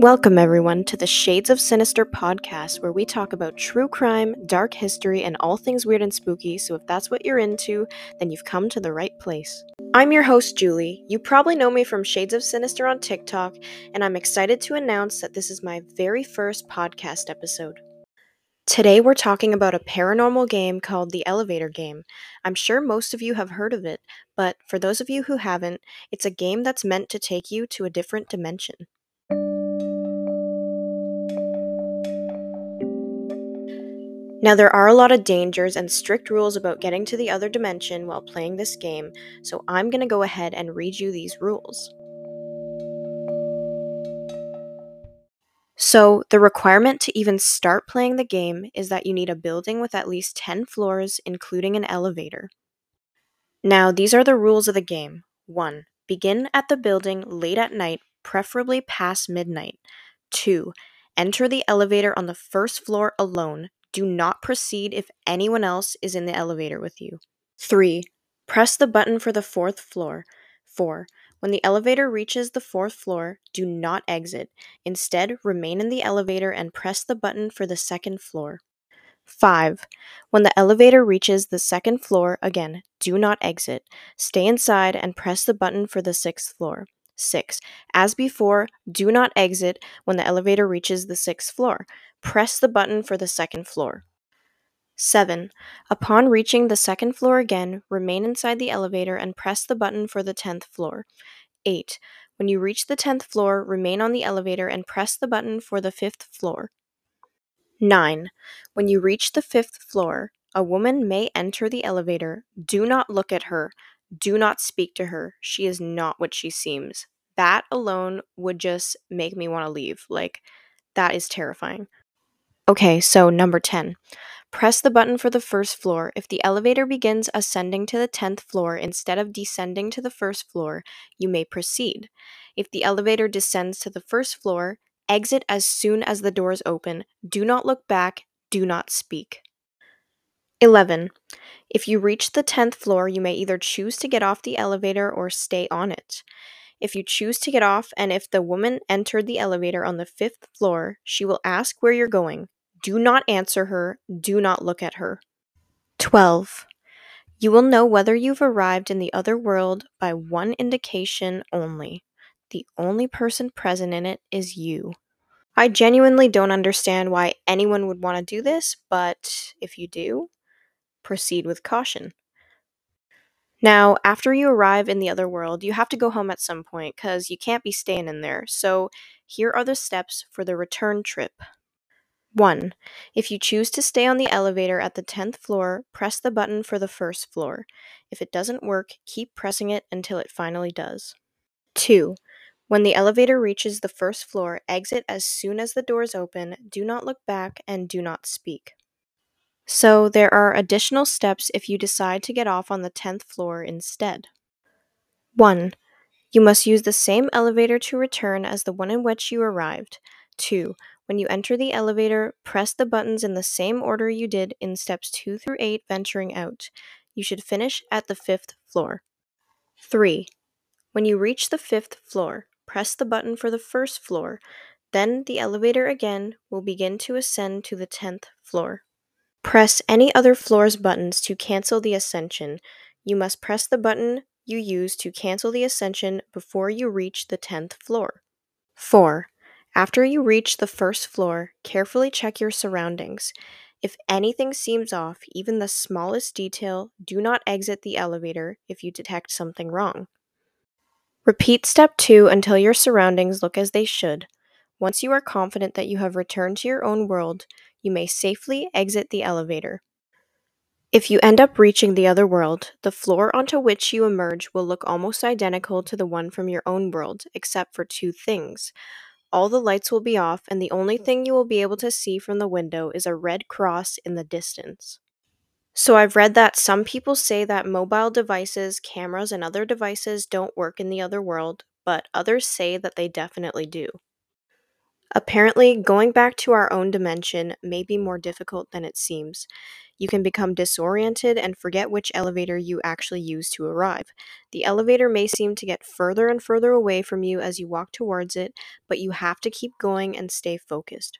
Welcome, everyone, to the Shades of Sinister podcast, where we talk about true crime, dark history, and all things weird and spooky. So, if that's what you're into, then you've come to the right place. I'm your host, Julie. You probably know me from Shades of Sinister on TikTok, and I'm excited to announce that this is my very first podcast episode. Today, we're talking about a paranormal game called the Elevator Game. I'm sure most of you have heard of it, but for those of you who haven't, it's a game that's meant to take you to a different dimension. Now, there are a lot of dangers and strict rules about getting to the other dimension while playing this game, so I'm going to go ahead and read you these rules. So, the requirement to even start playing the game is that you need a building with at least 10 floors, including an elevator. Now, these are the rules of the game 1. Begin at the building late at night, preferably past midnight. 2. Enter the elevator on the first floor alone, do not proceed if anyone else is in the elevator with you. 3. Press the button for the fourth floor. 4. When the elevator reaches the fourth floor, do not exit. Instead, remain in the elevator and press the button for the second floor. 5. When the elevator reaches the second floor, again, do not exit. Stay inside and press the button for the sixth floor. 6. As before, do not exit when the elevator reaches the sixth floor. Press the button for the second floor. 7. Upon reaching the second floor again, remain inside the elevator and press the button for the 10th floor. 8. When you reach the 10th floor, remain on the elevator and press the button for the 5th floor. 9. When you reach the 5th floor, a woman may enter the elevator. Do not look at her. Do not speak to her. She is not what she seems. That alone would just make me want to leave. Like, that is terrifying. Okay, so number 10. Press the button for the first floor. If the elevator begins ascending to the 10th floor instead of descending to the first floor, you may proceed. If the elevator descends to the first floor, exit as soon as the doors open. Do not look back. Do not speak. 11. If you reach the 10th floor, you may either choose to get off the elevator or stay on it. If you choose to get off, and if the woman entered the elevator on the fifth floor, she will ask where you're going. Do not answer her. Do not look at her. 12. You will know whether you've arrived in the other world by one indication only. The only person present in it is you. I genuinely don't understand why anyone would want to do this, but if you do, proceed with caution. Now, after you arrive in the other world, you have to go home at some point because you can't be staying in there. So, here are the steps for the return trip. 1. If you choose to stay on the elevator at the 10th floor, press the button for the first floor. If it doesn't work, keep pressing it until it finally does. 2. When the elevator reaches the first floor, exit as soon as the doors open, do not look back, and do not speak. So there are additional steps if you decide to get off on the 10th floor instead. 1. You must use the same elevator to return as the one in which you arrived. 2. When you enter the elevator, press the buttons in the same order you did in steps 2 through 8 venturing out. You should finish at the 5th floor. 3. When you reach the 5th floor, press the button for the first floor. Then the elevator again will begin to ascend to the 10th floor. Press any other floor's buttons to cancel the ascension. You must press the button you use to cancel the ascension before you reach the 10th floor. 4. After you reach the first floor, carefully check your surroundings. If anything seems off, even the smallest detail, do not exit the elevator if you detect something wrong. Repeat step 2 until your surroundings look as they should. Once you are confident that you have returned to your own world, you may safely exit the elevator. If you end up reaching the other world, the floor onto which you emerge will look almost identical to the one from your own world, except for two things. All the lights will be off, and the only thing you will be able to see from the window is a red cross in the distance. So, I've read that some people say that mobile devices, cameras, and other devices don't work in the other world, but others say that they definitely do. Apparently, going back to our own dimension may be more difficult than it seems. you can become disoriented and forget which elevator you actually used to arrive. The elevator may seem to get further and further away from you as you walk towards it, but you have to keep going and stay focused.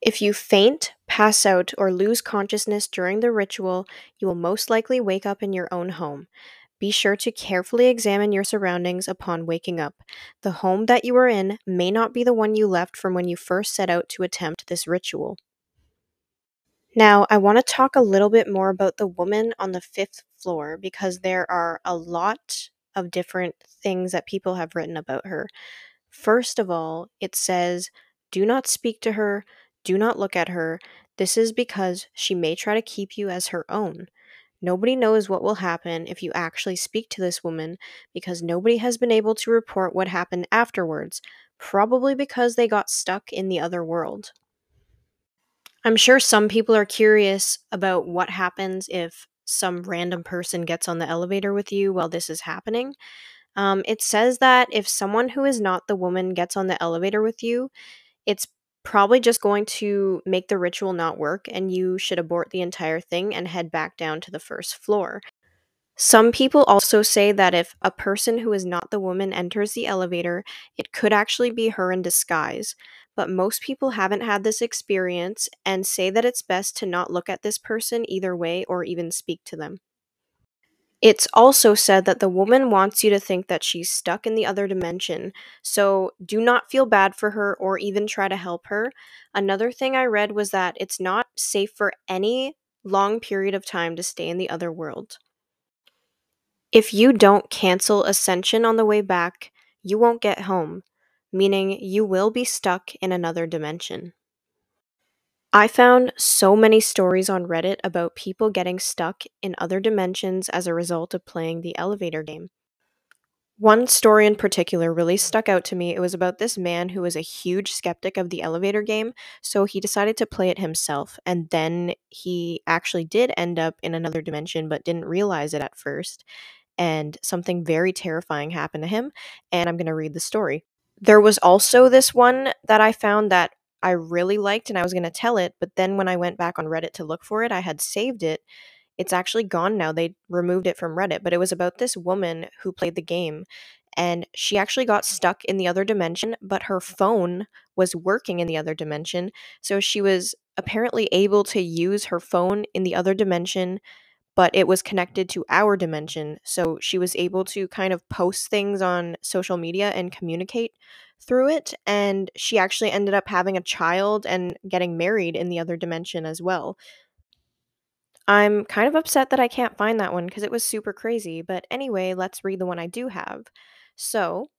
If you faint, pass out, or lose consciousness during the ritual, you will most likely wake up in your own home. Be sure to carefully examine your surroundings upon waking up. The home that you are in may not be the one you left from when you first set out to attempt this ritual. Now, I want to talk a little bit more about the woman on the fifth floor because there are a lot of different things that people have written about her. First of all, it says, Do not speak to her, do not look at her. This is because she may try to keep you as her own. Nobody knows what will happen if you actually speak to this woman because nobody has been able to report what happened afterwards, probably because they got stuck in the other world. I'm sure some people are curious about what happens if some random person gets on the elevator with you while this is happening. Um, it says that if someone who is not the woman gets on the elevator with you, it's probably just going to make the ritual not work, and you should abort the entire thing and head back down to the first floor. Some people also say that if a person who is not the woman enters the elevator, it could actually be her in disguise. But most people haven't had this experience and say that it's best to not look at this person either way or even speak to them. It's also said that the woman wants you to think that she's stuck in the other dimension, so do not feel bad for her or even try to help her. Another thing I read was that it's not safe for any long period of time to stay in the other world. If you don't cancel Ascension on the way back, you won't get home, meaning you will be stuck in another dimension. I found so many stories on Reddit about people getting stuck in other dimensions as a result of playing the elevator game. One story in particular really stuck out to me. It was about this man who was a huge skeptic of the elevator game, so he decided to play it himself. And then he actually did end up in another dimension, but didn't realize it at first and something very terrifying happened to him. And I'm going to read the story. There was also this one that I found that I really liked and I was going to tell it, but then when I went back on Reddit to look for it, I had saved it. It's actually gone now. They removed it from Reddit, but it was about this woman who played the game and she actually got stuck in the other dimension, but her phone was working in the other dimension. So she was apparently able to use her phone in the other dimension but it was connected to our dimension. So she was able to kind of post things on social media and communicate through it. And she actually ended up having a child and getting married in the other dimension as well. I'm kind of upset that I can't find that one because it was super crazy. But anyway, let's read the one I do have. So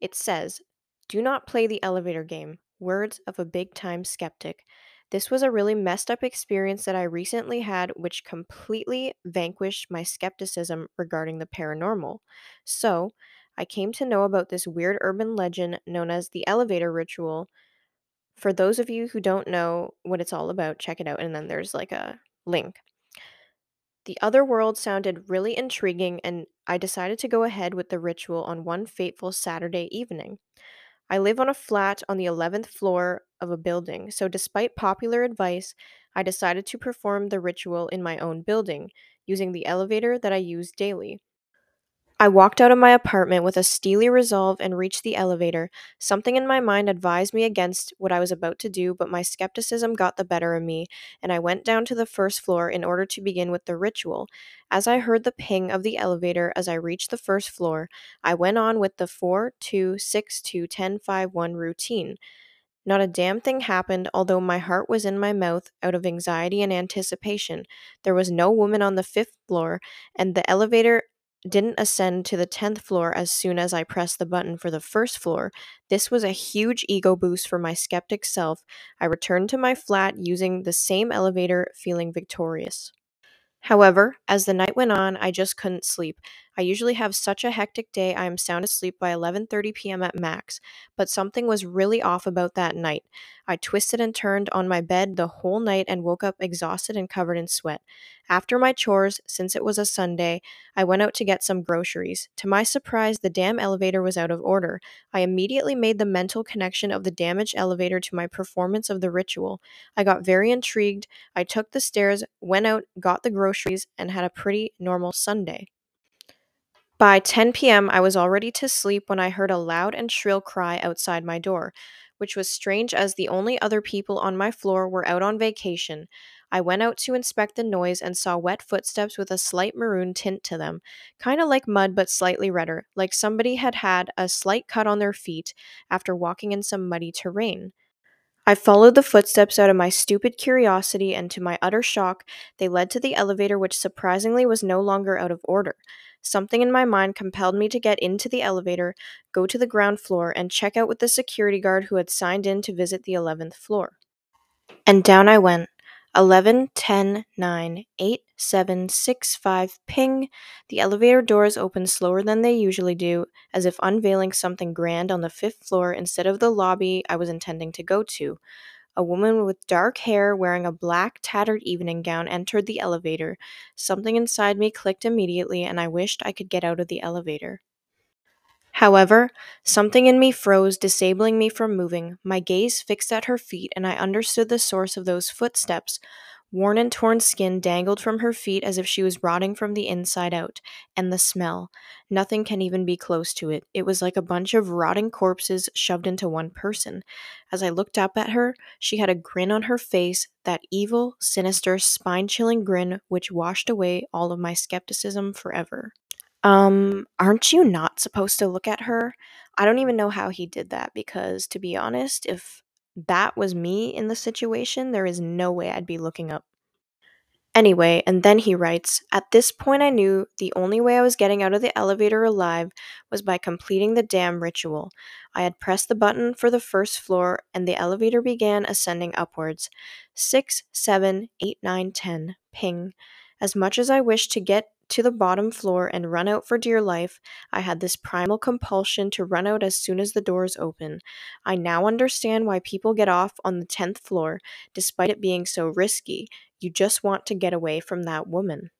it says, Do not play the elevator game. Words of a big time skeptic. This was a really messed up experience that I recently had, which completely vanquished my skepticism regarding the paranormal. So, I came to know about this weird urban legend known as the elevator ritual. For those of you who don't know what it's all about, check it out, and then there's like a link. The other world sounded really intriguing, and I decided to go ahead with the ritual on one fateful Saturday evening. I live on a flat on the 11th floor of a building, so despite popular advice, I decided to perform the ritual in my own building, using the elevator that I use daily. I walked out of my apartment with a steely resolve and reached the elevator. Something in my mind advised me against what I was about to do, but my skepticism got the better of me, and I went down to the first floor in order to begin with the ritual. As I heard the ping of the elevator as I reached the first floor, I went on with the 4 2 6 2 10 5 1 routine. Not a damn thing happened, although my heart was in my mouth out of anxiety and anticipation. There was no woman on the fifth floor, and the elevator didn't ascend to the 10th floor as soon as I pressed the button for the first floor. This was a huge ego boost for my skeptic self. I returned to my flat using the same elevator, feeling victorious. However, as the night went on, I just couldn't sleep. I usually have such a hectic day I am sound asleep by 11:30 p.m. at max, but something was really off about that night. I twisted and turned on my bed the whole night and woke up exhausted and covered in sweat. After my chores, since it was a Sunday, I went out to get some groceries. To my surprise, the damn elevator was out of order. I immediately made the mental connection of the damaged elevator to my performance of the ritual. I got very intrigued. I took the stairs, went out, got the groceries, and had a pretty normal Sunday. By 10 p.m., I was already to sleep when I heard a loud and shrill cry outside my door, which was strange as the only other people on my floor were out on vacation. I went out to inspect the noise and saw wet footsteps with a slight maroon tint to them, kind of like mud but slightly redder, like somebody had had a slight cut on their feet after walking in some muddy terrain. I followed the footsteps out of my stupid curiosity, and to my utter shock, they led to the elevator, which surprisingly was no longer out of order. Something in my mind compelled me to get into the elevator, go to the ground floor, and check out with the security guard who had signed in to visit the 11th floor. And down I went. 11, 10, 9, 8, 7, 6, 5, ping. The elevator doors opened slower than they usually do, as if unveiling something grand on the fifth floor instead of the lobby I was intending to go to. A woman with dark hair wearing a black, tattered evening gown entered the elevator. Something inside me clicked immediately, and I wished I could get out of the elevator. However, something in me froze, disabling me from moving. My gaze fixed at her feet, and I understood the source of those footsteps. Worn and torn skin dangled from her feet as if she was rotting from the inside out. And the smell. Nothing can even be close to it. It was like a bunch of rotting corpses shoved into one person. As I looked up at her, she had a grin on her face, that evil, sinister, spine chilling grin which washed away all of my skepticism forever. Um, aren't you not supposed to look at her? I don't even know how he did that because, to be honest, if that was me in the situation, there is no way I'd be looking up. Anyway, and then he writes At this point, I knew the only way I was getting out of the elevator alive was by completing the damn ritual. I had pressed the button for the first floor, and the elevator began ascending upwards. Six, seven, eight, nine, ten. Ping. As much as I wished to get to the bottom floor and run out for dear life, I had this primal compulsion to run out as soon as the doors open. I now understand why people get off on the 10th floor, despite it being so risky. You just want to get away from that woman.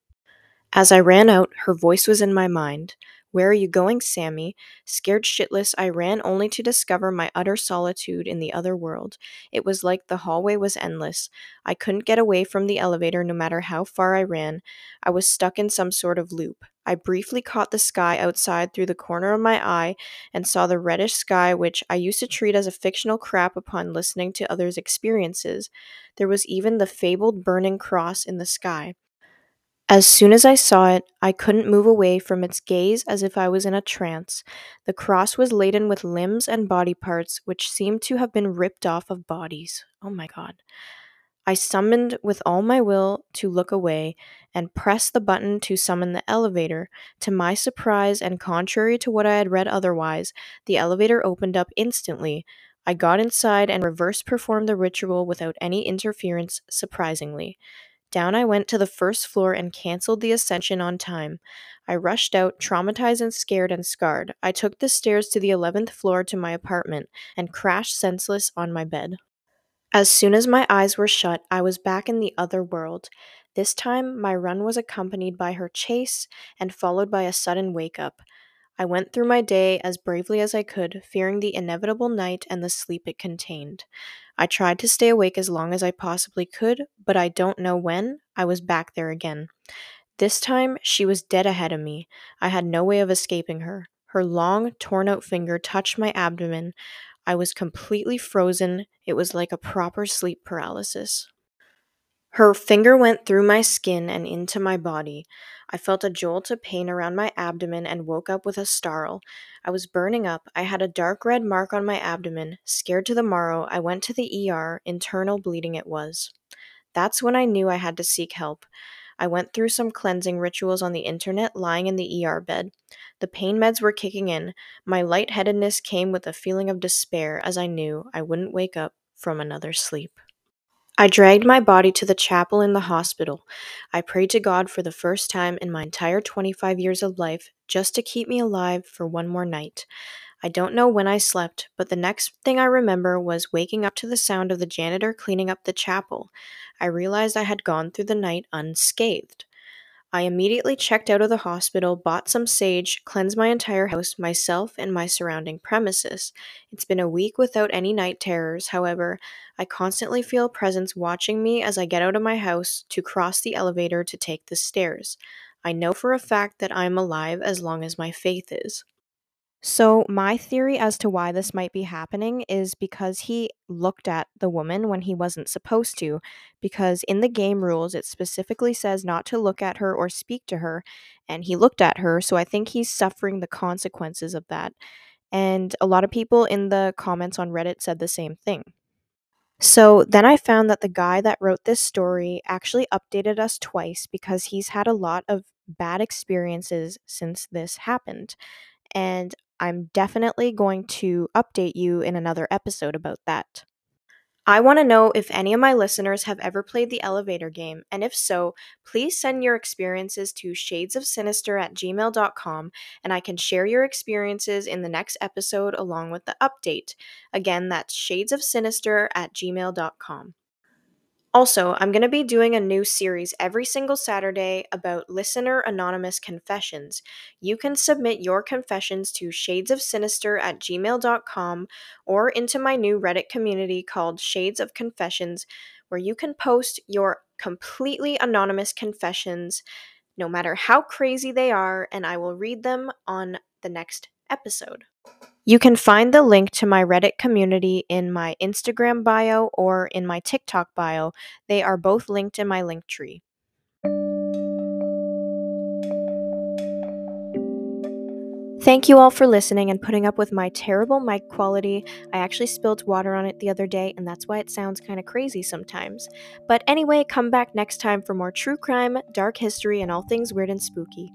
As I ran out, her voice was in my mind. Where are you going, Sammy? Scared shitless, I ran only to discover my utter solitude in the other world. It was like the hallway was endless. I couldn't get away from the elevator no matter how far I ran. I was stuck in some sort of loop. I briefly caught the sky outside through the corner of my eye and saw the reddish sky, which I used to treat as a fictional crap upon listening to others' experiences. There was even the fabled burning cross in the sky. As soon as I saw it, I couldn't move away from its gaze as if I was in a trance. The cross was laden with limbs and body parts which seemed to have been ripped off of bodies. Oh my god. I summoned with all my will to look away and pressed the button to summon the elevator. To my surprise, and contrary to what I had read otherwise, the elevator opened up instantly. I got inside and reverse performed the ritual without any interference, surprisingly. Down I went to the first floor and canceled the ascension on time. I rushed out, traumatized and scared and scarred. I took the stairs to the 11th floor to my apartment and crashed senseless on my bed. As soon as my eyes were shut, I was back in the other world. This time, my run was accompanied by her chase and followed by a sudden wake up. I went through my day as bravely as I could, fearing the inevitable night and the sleep it contained. I tried to stay awake as long as I possibly could, but I don't know when I was back there again. This time, she was dead ahead of me. I had no way of escaping her. Her long, torn out finger touched my abdomen. I was completely frozen. It was like a proper sleep paralysis. Her finger went through my skin and into my body. I felt a jolt of pain around my abdomen and woke up with a startle. I was burning up. I had a dark red mark on my abdomen. Scared to the marrow, I went to the ER. Internal bleeding it was. That's when I knew I had to seek help. I went through some cleansing rituals on the internet lying in the ER bed. The pain meds were kicking in. My lightheadedness came with a feeling of despair as I knew I wouldn't wake up from another sleep. I dragged my body to the chapel in the hospital. I prayed to God for the first time in my entire 25 years of life just to keep me alive for one more night. I don't know when I slept, but the next thing I remember was waking up to the sound of the janitor cleaning up the chapel. I realized I had gone through the night unscathed. I immediately checked out of the hospital, bought some sage, cleansed my entire house, myself, and my surrounding premises. It's been a week without any night terrors, however, I constantly feel a presence watching me as I get out of my house to cross the elevator to take the stairs. I know for a fact that I'm alive as long as my faith is. So, my theory as to why this might be happening is because he looked at the woman when he wasn't supposed to. Because in the game rules, it specifically says not to look at her or speak to her. And he looked at her, so I think he's suffering the consequences of that. And a lot of people in the comments on Reddit said the same thing. So then I found that the guy that wrote this story actually updated us twice because he's had a lot of bad experiences since this happened. And I'm definitely going to update you in another episode about that. I want to know if any of my listeners have ever played the elevator game, and if so, please send your experiences to shadesofsinister at gmail.com and I can share your experiences in the next episode along with the update. Again, that's shadesofsinister at gmail.com. Also, I'm going to be doing a new series every single Saturday about listener anonymous confessions. You can submit your confessions to shadesofsinister at gmail.com or into my new Reddit community called Shades of Confessions, where you can post your completely anonymous confessions, no matter how crazy they are, and I will read them on the next episode. You can find the link to my Reddit community in my Instagram bio or in my TikTok bio. They are both linked in my link tree. Thank you all for listening and putting up with my terrible mic quality. I actually spilled water on it the other day, and that's why it sounds kind of crazy sometimes. But anyway, come back next time for more true crime, dark history, and all things weird and spooky.